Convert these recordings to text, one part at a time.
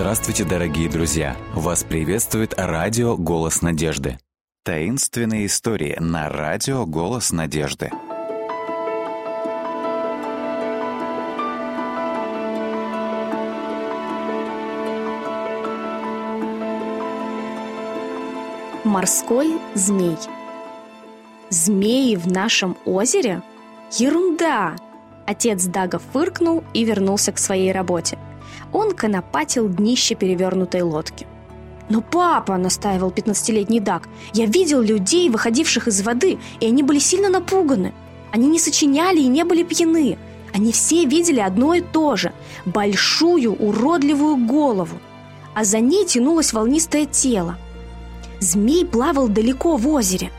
Здравствуйте, дорогие друзья! Вас приветствует радио «Голос надежды». Таинственные истории на радио «Голос надежды». Морской змей Змеи в нашем озере? Ерунда! Отец Дага фыркнул и вернулся к своей работе. Он конопатил днище перевернутой лодки. «Но папа!» – настаивал 15-летний Даг. «Я видел людей, выходивших из воды, и они были сильно напуганы. Они не сочиняли и не были пьяны. Они все видели одно и то же – большую уродливую голову. А за ней тянулось волнистое тело. Змей плавал далеко в озере.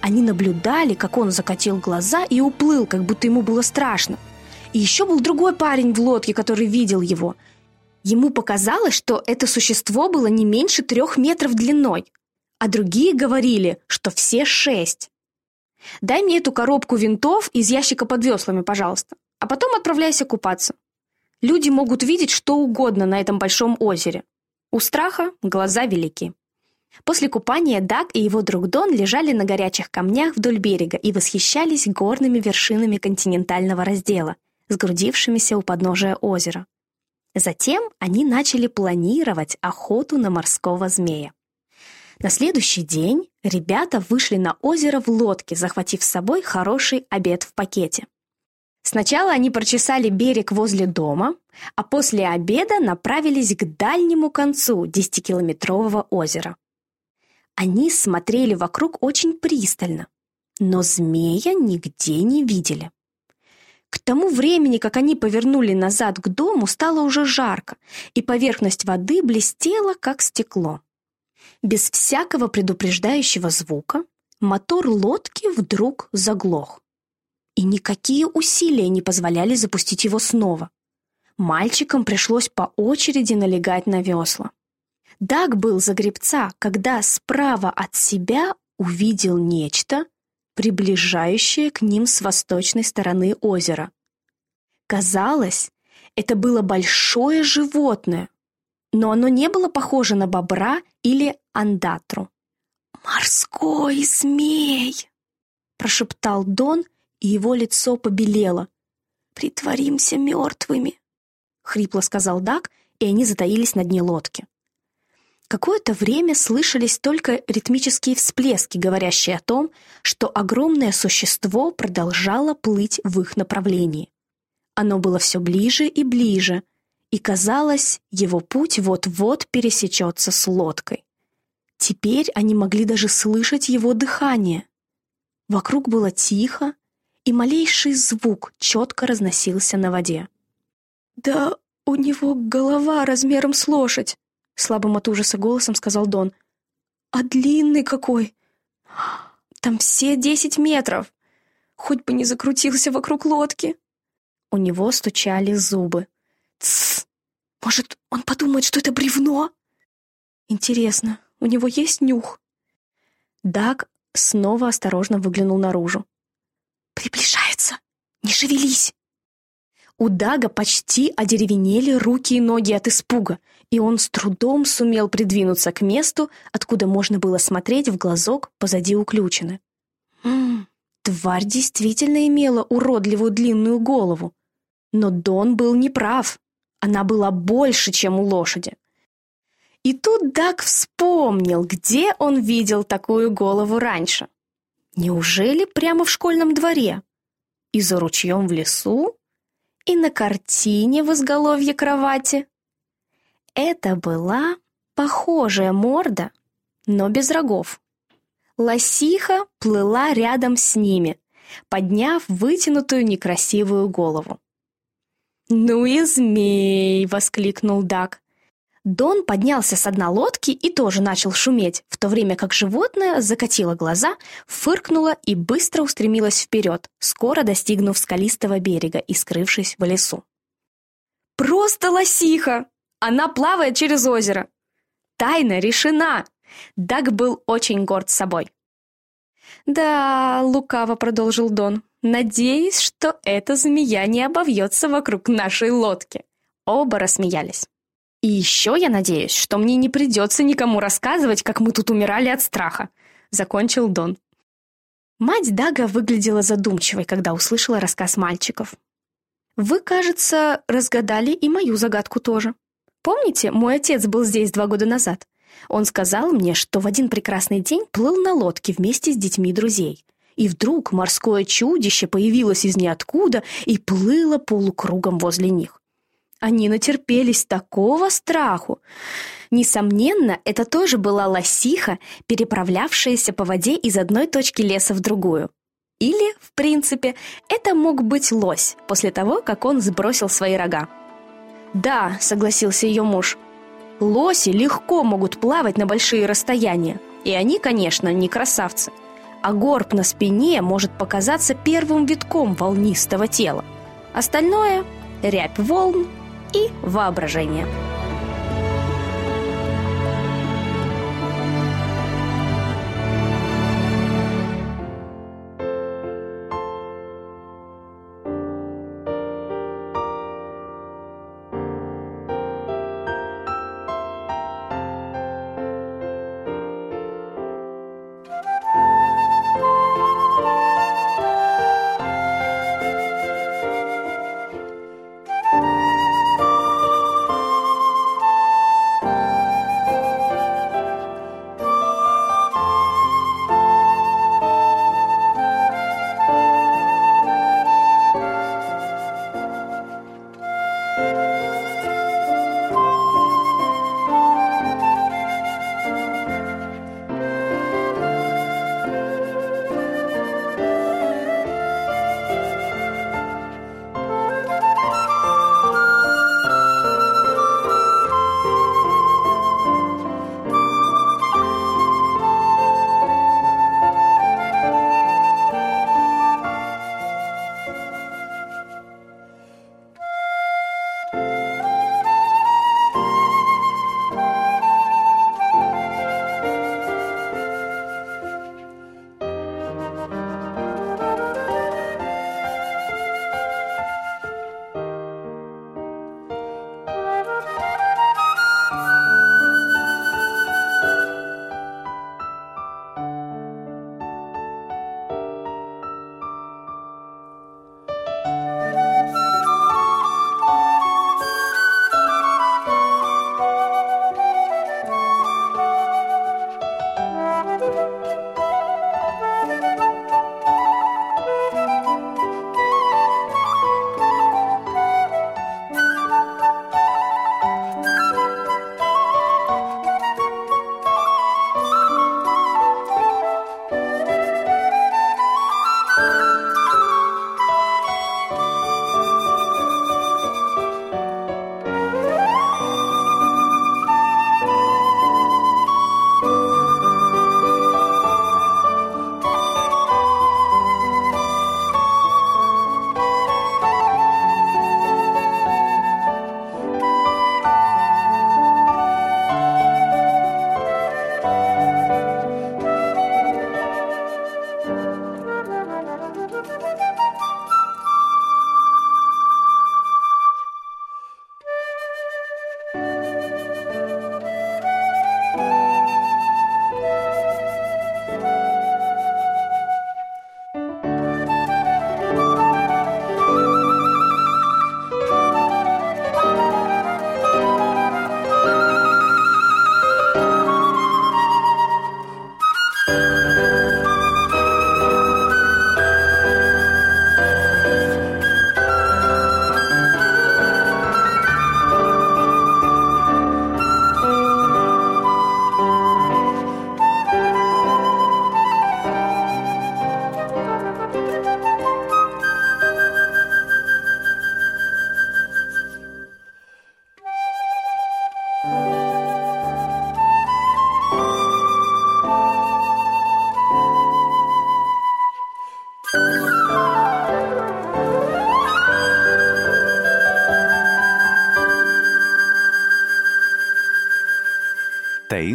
Они наблюдали, как он закатил глаза и уплыл, как будто ему было страшно. И еще был другой парень в лодке, который видел его. Ему показалось, что это существо было не меньше трех метров длиной, а другие говорили, что все шесть. «Дай мне эту коробку винтов из ящика под веслами, пожалуйста, а потом отправляйся купаться. Люди могут видеть что угодно на этом большом озере. У страха глаза велики». После купания Даг и его друг Дон лежали на горячих камнях вдоль берега и восхищались горными вершинами континентального раздела, сгрудившимися у подножия озера. Затем они начали планировать охоту на морского змея. На следующий день ребята вышли на озеро в лодке, захватив с собой хороший обед в пакете. Сначала они прочесали берег возле дома, а после обеда направились к дальнему концу 10-километрового озера. Они смотрели вокруг очень пристально, но змея нигде не видели. К тому времени, как они повернули назад к дому, стало уже жарко, и поверхность воды блестела, как стекло. Без всякого предупреждающего звука мотор лодки вдруг заглох. И никакие усилия не позволяли запустить его снова. Мальчикам пришлось по очереди налегать на весла. Даг был за гребца, когда справа от себя увидел нечто, приближающее к ним с восточной стороны озера. Казалось, это было большое животное, но оно не было похоже на бобра или андатру. «Морской змей!» — прошептал Дон, и его лицо побелело. «Притворимся мертвыми!» — хрипло сказал Даг, и они затаились на дне лодки. Какое-то время слышались только ритмические всплески, говорящие о том, что огромное существо продолжало плыть в их направлении. Оно было все ближе и ближе, и казалось, его путь вот-вот пересечется с лодкой. Теперь они могли даже слышать его дыхание. Вокруг было тихо, и малейший звук четко разносился на воде. «Да у него голова размером с лошадь!» Слабым от ужаса голосом сказал Дон. «А длинный какой! Там все десять метров! Хоть бы не закрутился вокруг лодки!» У него стучали зубы. «Тссс! Может, он подумает, что это бревно?» «Интересно, у него есть нюх?» Даг снова осторожно выглянул наружу. «Приближается! Не шевелись!» У Дага почти одеревенели руки и ноги от испуга, и он с трудом сумел придвинуться к месту, откуда можно было смотреть в глазок позади уключены. Тварь действительно имела уродливую длинную голову. Но Дон был неправ. Она была больше, чем у лошади. И тут Даг вспомнил, где он видел такую голову раньше. Неужели прямо в школьном дворе? И за ручьем в лесу? И на картине в изголовье кровати. Это была похожая морда, но без рогов. Лосиха плыла рядом с ними, подняв вытянутую некрасивую голову. «Ну и змей!» — воскликнул Дак. Дон поднялся с дна лодки и тоже начал шуметь, в то время как животное закатило глаза, фыркнуло и быстро устремилось вперед, скоро достигнув скалистого берега и скрывшись в лесу. «Просто лосиха! Она плавает через озеро!» «Тайна решена!» Даг был очень горд собой. «Да», — лукаво продолжил Дон, — «надеюсь, что эта змея не обовьется вокруг нашей лодки». Оба рассмеялись. И еще я надеюсь, что мне не придется никому рассказывать, как мы тут умирали от страха», — закончил Дон. Мать Дага выглядела задумчивой, когда услышала рассказ мальчиков. «Вы, кажется, разгадали и мою загадку тоже. Помните, мой отец был здесь два года назад? Он сказал мне, что в один прекрасный день плыл на лодке вместе с детьми друзей. И вдруг морское чудище появилось из ниоткуда и плыло полукругом возле них. Они натерпелись такого страху. Несомненно, это тоже была лосиха, переправлявшаяся по воде из одной точки леса в другую. Или, в принципе, это мог быть лось после того, как он сбросил свои рога. «Да», — согласился ее муж, — «лоси легко могут плавать на большие расстояния, и они, конечно, не красавцы. А горб на спине может показаться первым витком волнистого тела. Остальное — рябь волн и воображение».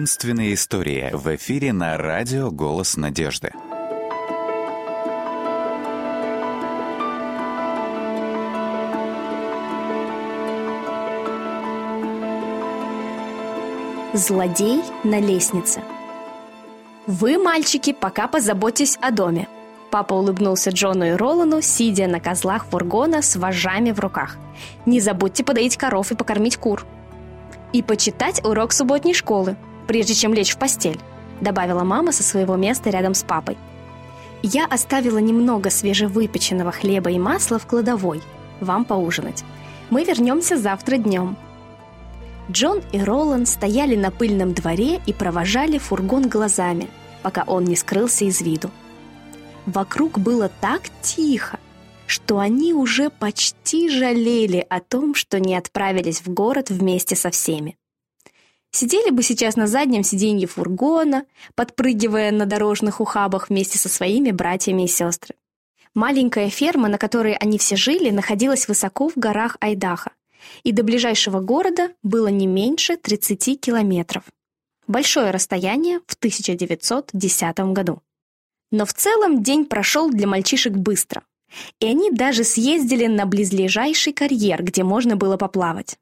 Таинственная история в эфире на радио «Голос надежды». Злодей на лестнице «Вы, мальчики, пока позаботьтесь о доме», Папа улыбнулся Джону и Ролану, сидя на козлах фургона с вожжами в руках. «Не забудьте подоить коров и покормить кур». «И почитать урок субботней школы, прежде чем лечь в постель», добавила мама со своего места рядом с папой. «Я оставила немного свежевыпеченного хлеба и масла в кладовой. Вам поужинать. Мы вернемся завтра днем». Джон и Роланд стояли на пыльном дворе и провожали фургон глазами, пока он не скрылся из виду. Вокруг было так тихо, что они уже почти жалели о том, что не отправились в город вместе со всеми. Сидели бы сейчас на заднем сиденье фургона, подпрыгивая на дорожных ухабах вместе со своими братьями и сестрами. Маленькая ферма, на которой они все жили, находилась высоко в горах Айдаха, и до ближайшего города было не меньше 30 километров. Большое расстояние в 1910 году. Но в целом день прошел для мальчишек быстро. И они даже съездили на близлежащий карьер, где можно было поплавать.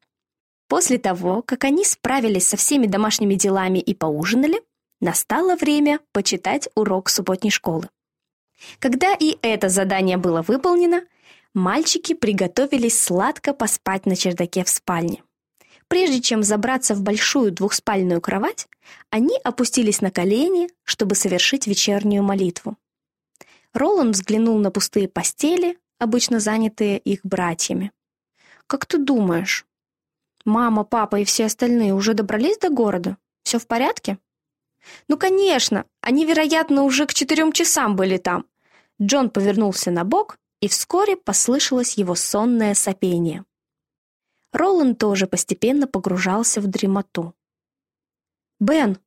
После того, как они справились со всеми домашними делами и поужинали, настало время почитать урок субботней школы. Когда и это задание было выполнено, мальчики приготовились сладко поспать на чердаке в спальне. Прежде чем забраться в большую двухспальную кровать, они опустились на колени, чтобы совершить вечернюю молитву. Роланд взглянул на пустые постели, обычно занятые их братьями. «Как ты думаешь, мама, папа и все остальные уже добрались до города? Все в порядке?» «Ну, конечно! Они, вероятно, уже к четырем часам были там!» Джон повернулся на бок, и вскоре послышалось его сонное сопение. Роланд тоже постепенно погружался в дремоту. «Бен!»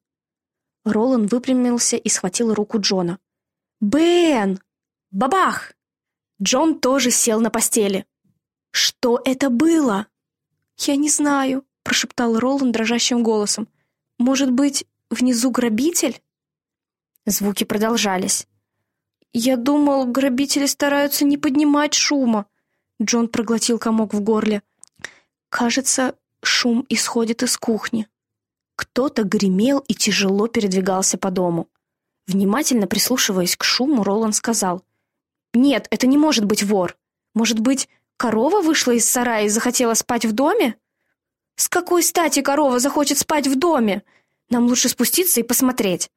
Роланд выпрямился и схватил руку Джона. «Бен!» «Бабах!» Джон тоже сел на постели. «Что это было?» «Я не знаю», — прошептал Роланд дрожащим голосом. «Может быть, внизу грабитель?» Звуки продолжались. «Я думал, грабители стараются не поднимать шума». Джон проглотил комок в горле. Кажется, шум исходит из кухни. Кто-то гремел и тяжело передвигался по дому. Внимательно прислушиваясь к шуму, Роланд сказал. «Нет, это не может быть вор. Может быть, корова вышла из сарая и захотела спать в доме?» «С какой стати корова захочет спать в доме? Нам лучше спуститься и посмотреть».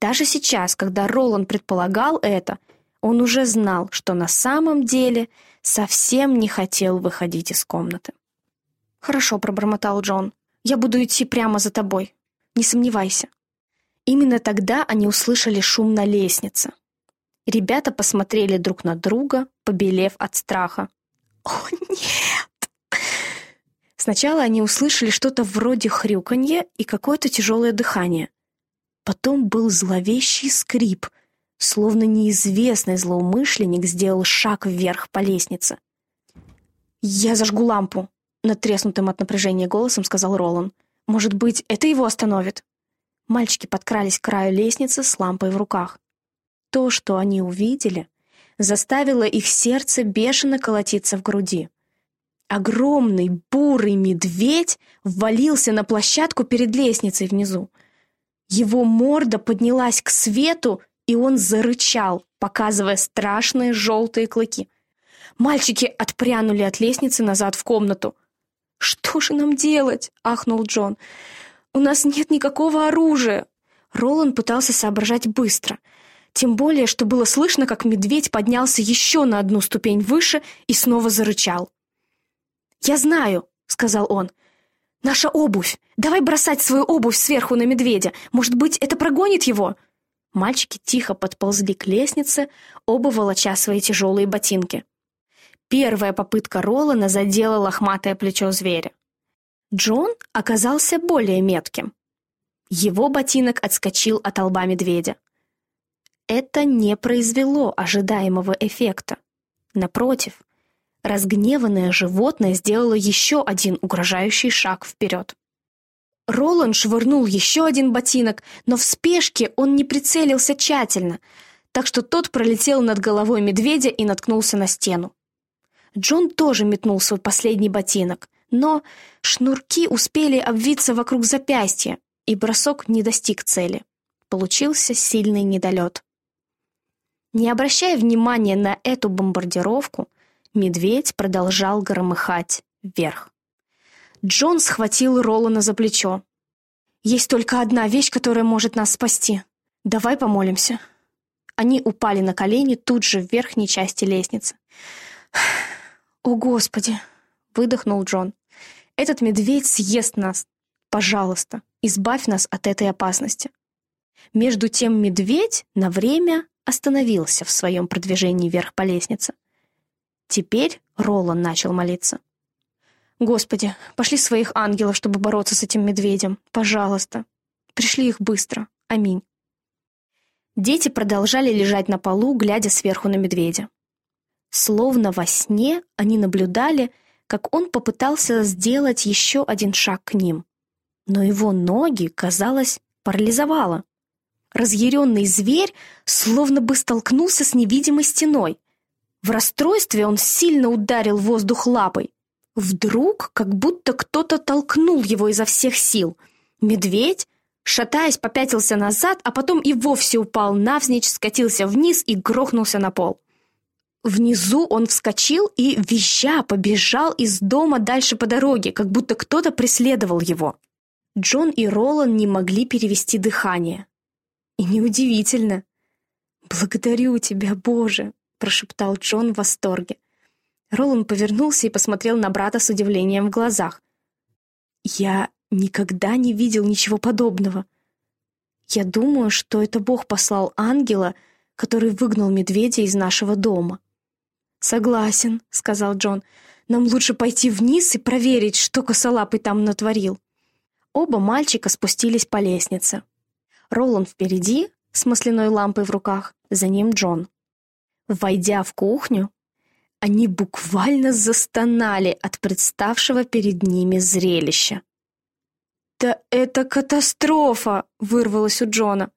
Даже сейчас, когда Роланд предполагал это, он уже знал, что на самом деле совсем не хотел выходить из комнаты. «Хорошо», — пробормотал Джон. «Я буду идти прямо за тобой. Не сомневайся». Именно тогда они услышали шум на лестнице. Ребята посмотрели друг на друга, побелев от страха. «О, нет!» Сначала они услышали что-то вроде хрюканья и какое-то тяжелое дыхание. Потом был зловещий скрип, словно неизвестный злоумышленник сделал шаг вверх по лестнице. «Я зажгу лампу», Натреснутым от напряжения голосом сказал Ролан. «Может быть, это его остановит?» Мальчики подкрались к краю лестницы с лампой в руках. То, что они увидели, заставило их сердце бешено колотиться в груди. Огромный бурый медведь ввалился на площадку перед лестницей внизу. Его морда поднялась к свету, и он зарычал, показывая страшные желтые клыки. Мальчики отпрянули от лестницы назад в комнату — «Что же нам делать?» — ахнул Джон. «У нас нет никакого оружия!» Роланд пытался соображать быстро. Тем более, что было слышно, как медведь поднялся еще на одну ступень выше и снова зарычал. «Я знаю», — сказал он. «Наша обувь! Давай бросать свою обувь сверху на медведя! Может быть, это прогонит его?» Мальчики тихо подползли к лестнице, оба волоча свои тяжелые ботинки. Первая попытка Ролана задела лохматое плечо зверя. Джон оказался более метким. Его ботинок отскочил от лба медведя. Это не произвело ожидаемого эффекта. Напротив, разгневанное животное сделало еще один угрожающий шаг вперед. Роланд швырнул еще один ботинок, но в спешке он не прицелился тщательно, так что тот пролетел над головой медведя и наткнулся на стену. Джон тоже метнул свой последний ботинок, но шнурки успели обвиться вокруг запястья, и бросок не достиг цели. Получился сильный недолет. Не обращая внимания на эту бомбардировку, медведь продолжал громыхать вверх. Джон схватил Ролана за плечо. «Есть только одна вещь, которая может нас спасти. Давай помолимся». Они упали на колени тут же в верхней части лестницы. «О, Господи!» — выдохнул Джон. «Этот медведь съест нас. Пожалуйста, избавь нас от этой опасности». Между тем медведь на время остановился в своем продвижении вверх по лестнице. Теперь Ролан начал молиться. «Господи, пошли своих ангелов, чтобы бороться с этим медведем. Пожалуйста. Пришли их быстро. Аминь». Дети продолжали лежать на полу, глядя сверху на медведя. Словно во сне они наблюдали, как он попытался сделать еще один шаг к ним. Но его ноги, казалось, парализовало. Разъяренный зверь словно бы столкнулся с невидимой стеной. В расстройстве он сильно ударил воздух лапой. Вдруг, как будто кто-то толкнул его изо всех сил. Медведь, шатаясь, попятился назад, а потом и вовсе упал навзничь, скатился вниз и грохнулся на пол. Внизу он вскочил и, визжа, побежал из дома дальше по дороге, как будто кто-то преследовал его. Джон и Ролан не могли перевести дыхание. И неудивительно. «Благодарю тебя, Боже!» — прошептал Джон в восторге. Ролан повернулся и посмотрел на брата с удивлением в глазах. «Я никогда не видел ничего подобного. Я думаю, что это Бог послал ангела, который выгнал медведя из нашего дома». «Согласен», — сказал Джон. «Нам лучше пойти вниз и проверить, что косолапый там натворил». Оба мальчика спустились по лестнице. Ролан впереди, с масляной лампой в руках, за ним Джон. Войдя в кухню, они буквально застонали от представшего перед ними зрелища. «Да это катастрофа!» — вырвалось у Джона.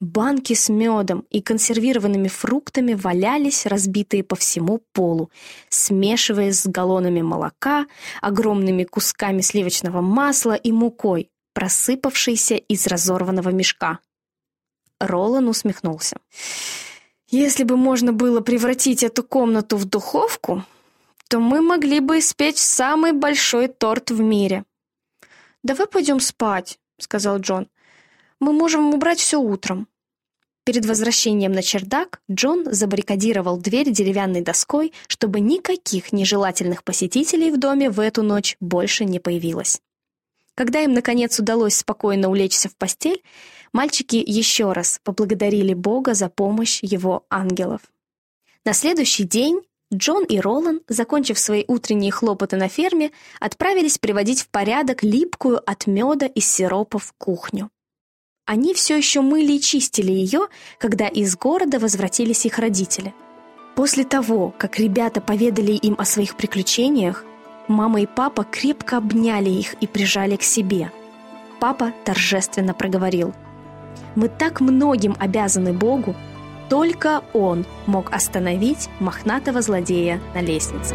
Банки с медом и консервированными фруктами валялись, разбитые по всему полу, смешиваясь с галлонами молока, огромными кусками сливочного масла и мукой, просыпавшейся из разорванного мешка. Ролан усмехнулся. Если бы можно было превратить эту комнату в духовку, то мы могли бы испечь самый большой торт в мире. «Давай пойдем спать», — сказал Джон. «Мы можем убрать все утром». Перед возвращением на чердак Джон забаррикадировал дверь деревянной доской, чтобы никаких нежелательных посетителей в доме в эту ночь больше не появилось. Когда им, наконец, удалось спокойно улечься в постель, мальчики еще раз поблагодарили Бога за помощь его ангелов. На следующий день Джон и Ролан, закончив свои утренние хлопоты на ферме, отправились приводить в порядок липкую от меда и сиропа в кухню. Они все еще мыли и чистили ее, когда из города возвратились их родители. После того, как ребята поведали им о своих приключениях, Мама и папа крепко обняли их и прижали к себе. Папа торжественно проговорил. «Мы так многим обязаны Богу, только Он мог остановить мохнатого злодея на лестнице».